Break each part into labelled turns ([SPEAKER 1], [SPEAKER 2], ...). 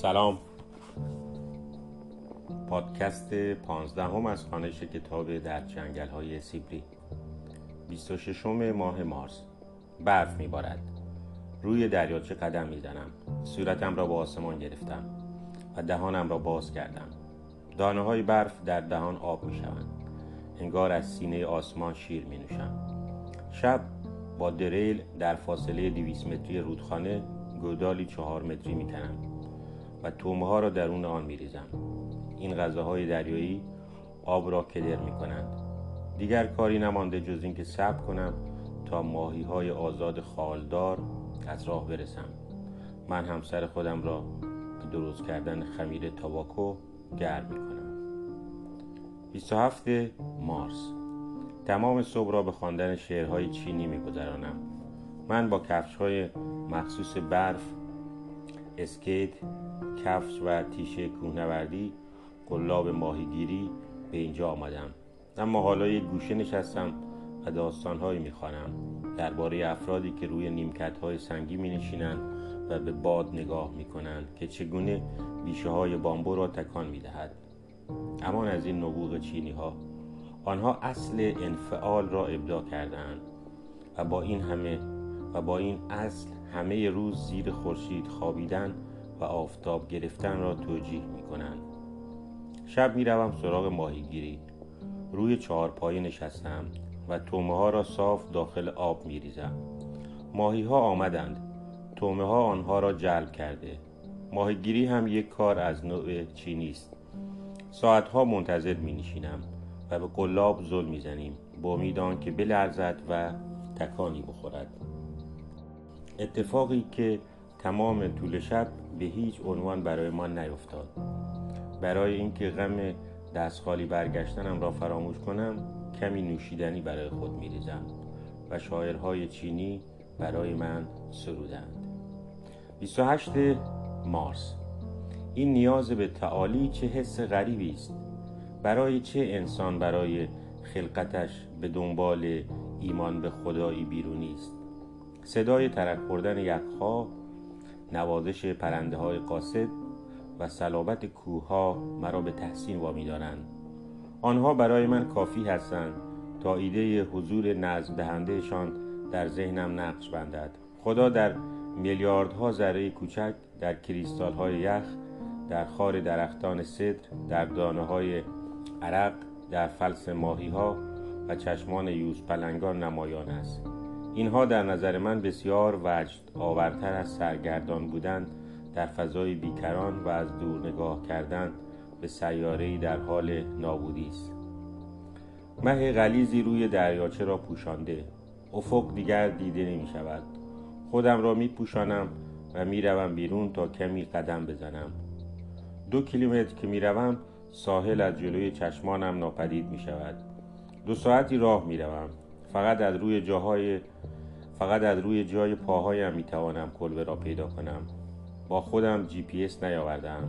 [SPEAKER 1] سلام. پادکست پانزدهم از خانش کتاب در جنگل های سیبری 26 ماه مارس. برف میبارد. روی دریاچه قدم می‌زنم؟ صورتم را با آسمان گرفتم و دهانم را باز کردم. دانه های برف در دهان آب می شوند انگار از سینه آسمان شیر می نوشم شب با دریل در فاصله 200 متری رودخانه گودالی چهار متری می کنم و تومه ها را درون آن می ریزم این غذاهای دریایی آب را کدر می کنند دیگر کاری نمانده جز اینکه صبر کنم تا ماهی های آزاد خالدار از راه برسم. من همسر خودم را درست کردن خمیر تاباکو گرم می کنم 27 مارس. تمام صبح را به خواندن شعرهای چینی می گذرانم من با کفش های مخصوص برف اسکیت کفش و تیشه کوهنوردی قلاب ماهیگیری به اینجا آمدم. اما حالا یک گوشه نشستم و داستانهایی می‌خوانم. درباره افرادی که روی نیمکت های سنگی می نشینند و به باد نگاه می کنند که چگونه بیشه های بامبو را تکان می امان از این نبوغ چینی ها آنها اصل انفعال را ابدا کردند و با این همه و با این اصل همه روز زیر خورشید خوابیدن و آفتاب گرفتن را توجیه می کنند شب می روم سراغ ماهیگیری. روی چهار پای نشستم و تومه ها را صاف داخل آب می ریزم ماهی ها آمدند. تومه ها آنها را جلب کرده. ماهیگیری هم یک کار از نوع چینی است. ساعتها منتظر می نشینم و به قلاب زل می زنیم با امیدان که بلرزد و تکانی بخورد. اتفاقی که تمام طول شب به هیچ عنوان برای ما نیفتاد. برای اینکه غم دست خالی برگشتنم را فراموش کنم کمی نوشیدنی برای خود می ریزم و شاعرهای چینی برای من سرودند. 28 مارس. این نیاز به تعالی چه حس غریبی است. برای چه انسان برای خلقتش به دنبال ایمان به خدایی بیرونی است؟ صدای ترک خوردن یخها نوازش پرنده های قاصد و صلابت کوه مرا به تحسین وامی دارند آنها برای من کافی هستند تا ایده حضور نظم دهندهشان در ذهنم نقش بندد. خدا در میلیاردها ذره کوچک در کریستال های یخ در خار درختان صدر در دانه های عرق در فلس ماهی ها و چشمان یوز پلنگان نمایان است. اینها در نظر من بسیار وجد آورتر از سرگردان بودن در فضای بیکران و از دور نگاه کردن به سیاره‌ای در حال نابودی است. مه غلیزی روی دریاچه را پوشانده. افق دیگر دیده نمی شود خودم را می پوشانم و می روم بیرون تا کمی قدم بزنم. دو کیلومتر که می روم ساحل از جلوی چشمانم ناپدید می شود دو ساعتی راه می روم فقط از روی جاهای فقط از روی جای پاهایم می توانم کلبه را پیدا کنم. با خودم جی پی اس نیاوردم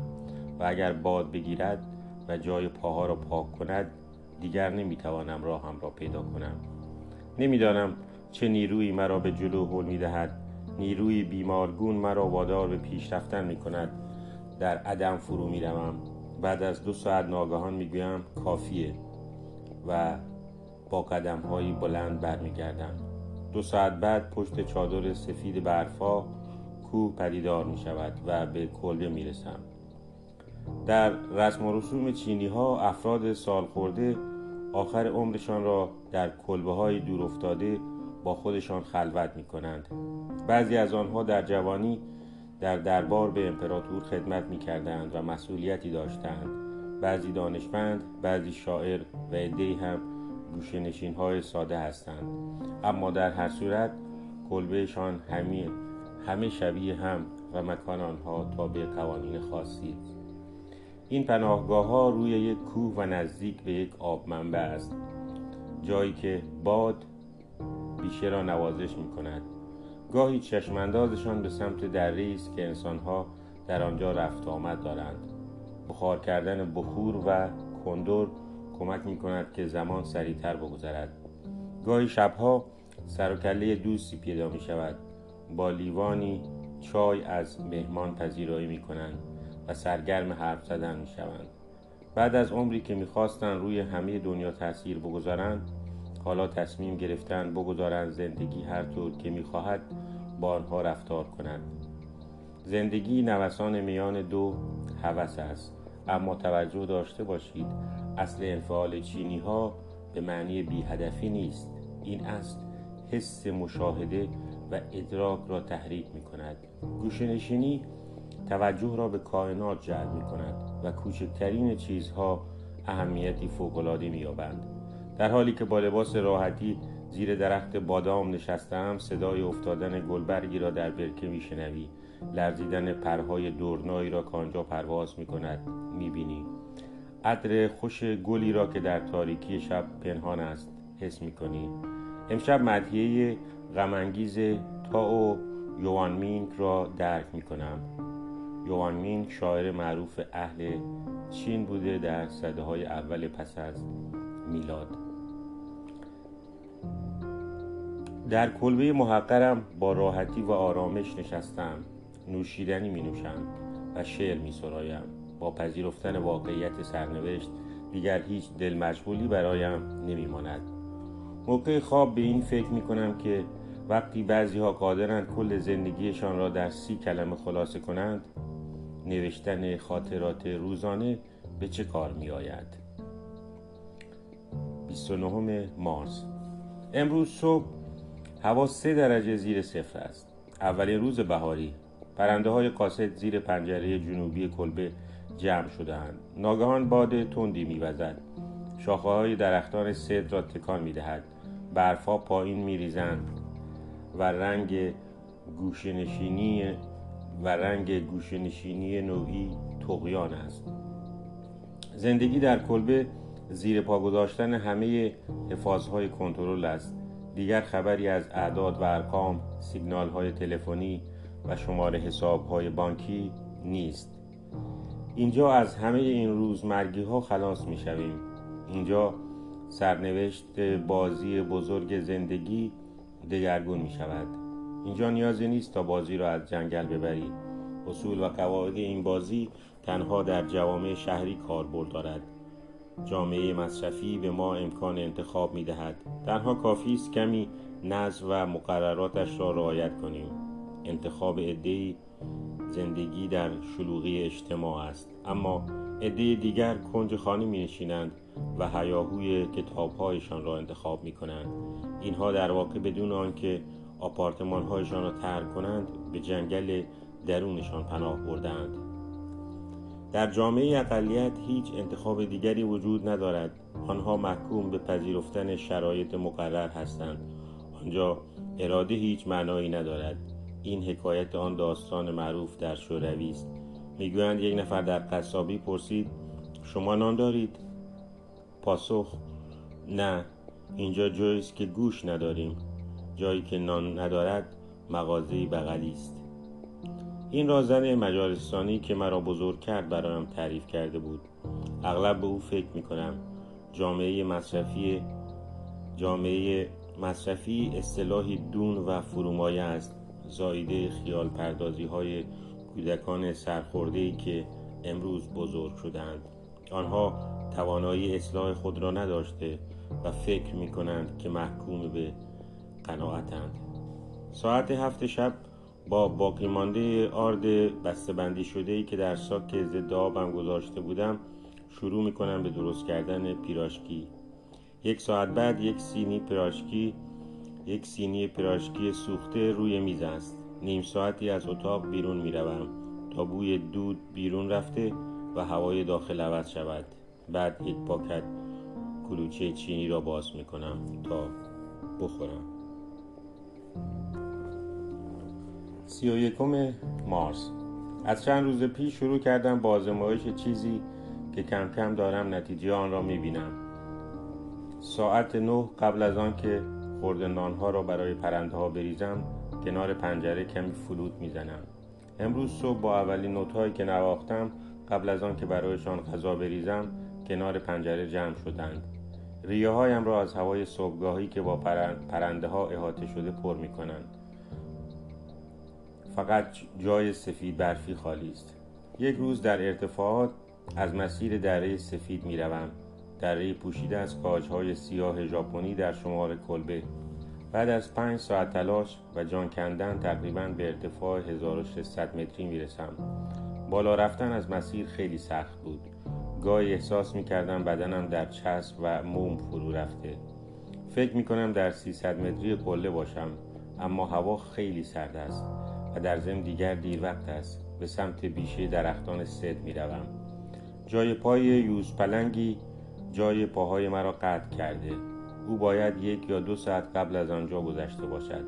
[SPEAKER 1] و اگر باد بگیرد و جای پاها را پاک کند دیگر نمی‌توانم راهم را پیدا کنم. نمی‌دانم چه نیرویی مرا به جلو هل می‌دهد. نیروی بیمارگون مرا وادار به پیش رفتن می کند در عدم فرو می روم. بعد از دو ساعت ناگهان می گویم کافیه و با قدم هایی بلند برمیگردم. دو ساعت بعد پشت چادر سفید برفا کوه پدیدار می شود و به کلبه می رسم در رسم و رسوم چینی ها افراد سال خورده آخر عمرشان را در کلبه های دور افتاده با خودشان خلوت می کنند بعضی از آنها در جوانی در دربار به امپراتور خدمت می کردند و مسئولیتی داشتند. بعضی دانشمند بعضی شاعر و عدهای هم گوشه نشین های ساده هستند. اما در هر صورت کلبهشان همه همه شبیه هم و مکان آنها تابع قوانین خاصی. این پناهگاه ها روی یک کوه و نزدیک به یک آب منبع است. جایی که باد بیشه را نوازش می کند گاهی چشماندازشان به سمت دره است که انسانها در آنجا رفت آمد دارند. بخار کردن بخور و کندور کمک می کند که زمان سریعتر بگذرد. گاهی شبها سر و کله دوستی پیدا می شود با لیوانی چای از مهمان پذیرایی می کنند و سرگرم حرف زدن می شوند. بعد از عمری که می‌خواستند روی همه دنیا تاثیر بگذارند حالا تصمیم گرفتن بگذارند زندگی هر طور که می‌خواهد با رفتار کنند. زندگی نوسان میان دو هوس است. اما توجه داشته باشید اصل انفعال چینی ها به معنی بی هدفی نیست. این اصل حس مشاهده و ادراک را تحریک می کند گوشنشینی توجه را به کائنات جلب می کند و کوچکترین چیزها اهمیتی فوقالعاده می یابند در حالی که با لباس راحتی زیر درخت بادام نشستم صدای افتادن گلبرگی را در برکه میشنوی. لرزیدن پرهای دورنایی را که آنجا پرواز می کند می بینی عطر خوش گلی را که در تاریکی شب پنهان است حس می کنی امشب مدهیه غمانگیز تاو یوان را درک می کنم یوان شاعر معروف اهل چین بوده در صده های اول پس از میلاد. در کلبه محقرم با راحتی و آرامش نشستم. نوشیدنی می نوشم و شعر می سرایم. با پذیرفتن واقعیت سرنوشت دیگر هیچ دل مشغولی برایم نمی ماند موقع خواب به این فکر می کنم که وقتی بعضی ها قادرند کل زندگیشان را در سی کلمه خلاصه کنند نوشتن خاطرات روزانه به چه کار می آید 29 مارس. امروز صبح هوا سه درجه زیر صفر است. اولین روز بهاری. پرنده های قاصد زیر پنجره جنوبی کلبه جمع شدهاند. ناگهان باد تندی میوزد. شاخه های درختان سد را تکان می‌دهد. برفها پایین میریزند و رنگ گوشنشینی و رنگ گوشنشینی نوعی تقیان است. زندگی در کلبه زیر پا گذاشتن همه حفاظهای کنترل است. دیگر خبری از اعداد و ارقام سیگنال های تلفنی و شماره حساب های بانکی نیست. اینجا از همه این روزمرگی ها خلاص می شویم اینجا سرنوشت بازی بزرگ زندگی دگرگون می شود اینجا نیازی نیست تا بازی را از جنگل ببری. اصول و قواعد این بازی تنها در جوامع شهری کاربرد دارد. جامعه مصرفی به ما امکان انتخاب می دهد تنها کافی است کمی نظم و مقرراتش را رعایت کنیم. انتخاب عدهای زندگی در شلوغی اجتماع است. اما عده دیگر کنج خانه می نشینند و هیاهوی کتابهایشان را انتخاب می کنند اینها در واقع بدون آنکه آپارتمانهایشان را ترک کنند به جنگل درونشان پناه بردند در جامعه اقلیت هیچ انتخاب دیگری وجود ندارد. آنها محکوم به پذیرفتن شرایط مقرر هستند. آنجا اراده هیچ معنایی ندارد. این حکایت آن داستان معروف در شوروی است. می‌گویند یک نفر در قصابی پرسید شما نان دارید؟ پاسخ نه اینجا جایی است که گوش نداریم. جایی که نان ندارد مغازه بغلی است. این را زن مجارستانی که مرا بزرگ کرد برایم تعریف کرده بود. اغلب به او فکر می کنم جامعه مصرفی جامعه مصرفی اصطلاحی دون و فرومایه است. زایده خیال پردازی های کودکان سرخورده که امروز بزرگ شدند آنها توانایی اصلاح خود را نداشته و فکر می کنند که محکوم به قناعتند ساعت هفت شب با باقی مانده آرد بندی شده ای که در ساک ضد آبم گذاشته بودم شروع می کنم به درست کردن پیراشکی. یک ساعت بعد یک سینی پیراشکی یک سینی پیراشکی سوخته روی میز است. نیم ساعتی از اتاق بیرون می روم تا بوی دود بیرون رفته و هوای داخل عوض شود. بعد یک پاکت کلوچه چینی را باز می کنم تا بخورم. سی و یکم مارس. از چند روز پیش شروع کردم با آزمایش چیزی که کم کم دارم نتیجه آن را می بینم ساعت نه قبل از آن که خورده نانها را برای پرنده ها بریزم کنار پنجره کمی فلوت می‌زنم. امروز صبح با اولین نوتهایی که نواختم قبل از آن که برایشان غذا بریزم کنار پنجره جمع شدند. ریه هایم را از هوای صبحگاهی که با پرنده ها احاطه شده پر می کنند فقط جای سفید برفی خالی است. یک روز در ارتفاعات از مسیر دره سفید می روم دره پوشیده از کاجهای سیاه ژاپنی در شمال کلبه. بعد از پنج ساعت تلاش و جان کندن تقریبا به ارتفاع 1600 متری می رسم بالا رفتن از مسیر خیلی سخت بود. گاهی احساس می کردم بدنم در چسب و موم فرو رفته. فکر می کنم در 300 متری قله باشم اما هوا خیلی سرد است و در ضمن دیگر دیر وقت است. به سمت بیشه درختان سد می روم. جای پای یوز پلنگی جای پاهای مرا قطع کرده. او باید یک یا دو ساعت قبل از آنجا گذشته باشد.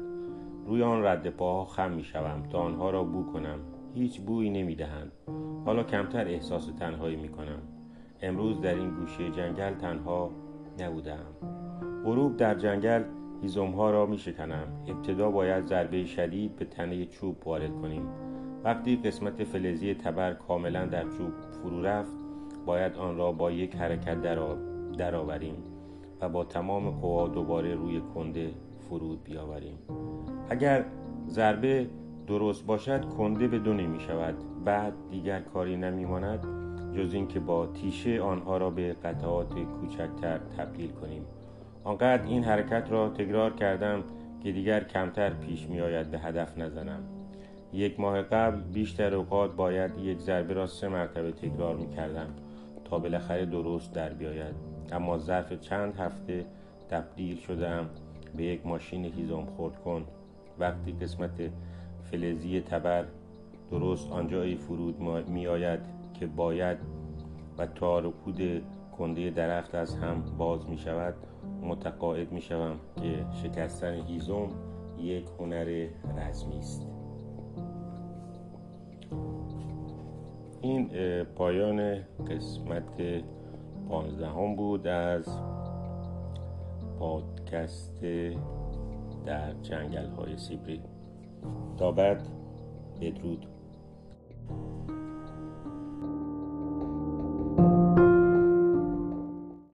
[SPEAKER 1] روی آن رد پاها خم می شوم تا آنها را بو کنم. هیچ بویی نمی دهند حالا کمتر احساس تنهایی می کنم. امروز در این گوشه جنگل تنها نبودم. غروب در جنگل ها را می شکنم. ابتدا باید ضربه شدید به تنه چوب وارد کنیم. وقتی قسمت فلزی تبر کاملا در چوب فرو رفت باید آن را با یک حرکت درآوریم و با تمام قوا دوباره روی کنده فرود بیاوریم. اگر ضربه درست باشد کنده به دو نمی شود. بعد دیگر کاری نمی ماند جز اینکه با تیشه آنها را به قطعات کوچکتر تبدیل کنیم. آنقدر این حرکت را تکرار کردم که دیگر کمتر پیش می آید به هدف نزنم. یک ماه قبل بیشتر اوقات باید یک ضربه را سه مرتبه تکرار می کردم. بالاخره درست در بیاید. اما ظرف چند هفته تبدیل شدم به یک ماشین هیزم خورد کن. وقتی قسمت فلزی تبر درست آنجایی فرود می آید که باید و تار و کنده درخت از هم باز می شود متقاعد می شوم که شکستن هیزم یک هنر رزمی است. این پایان قسمت پانزدهم بود از پادکست در جنگل های سیبری. تا بعد بدرود.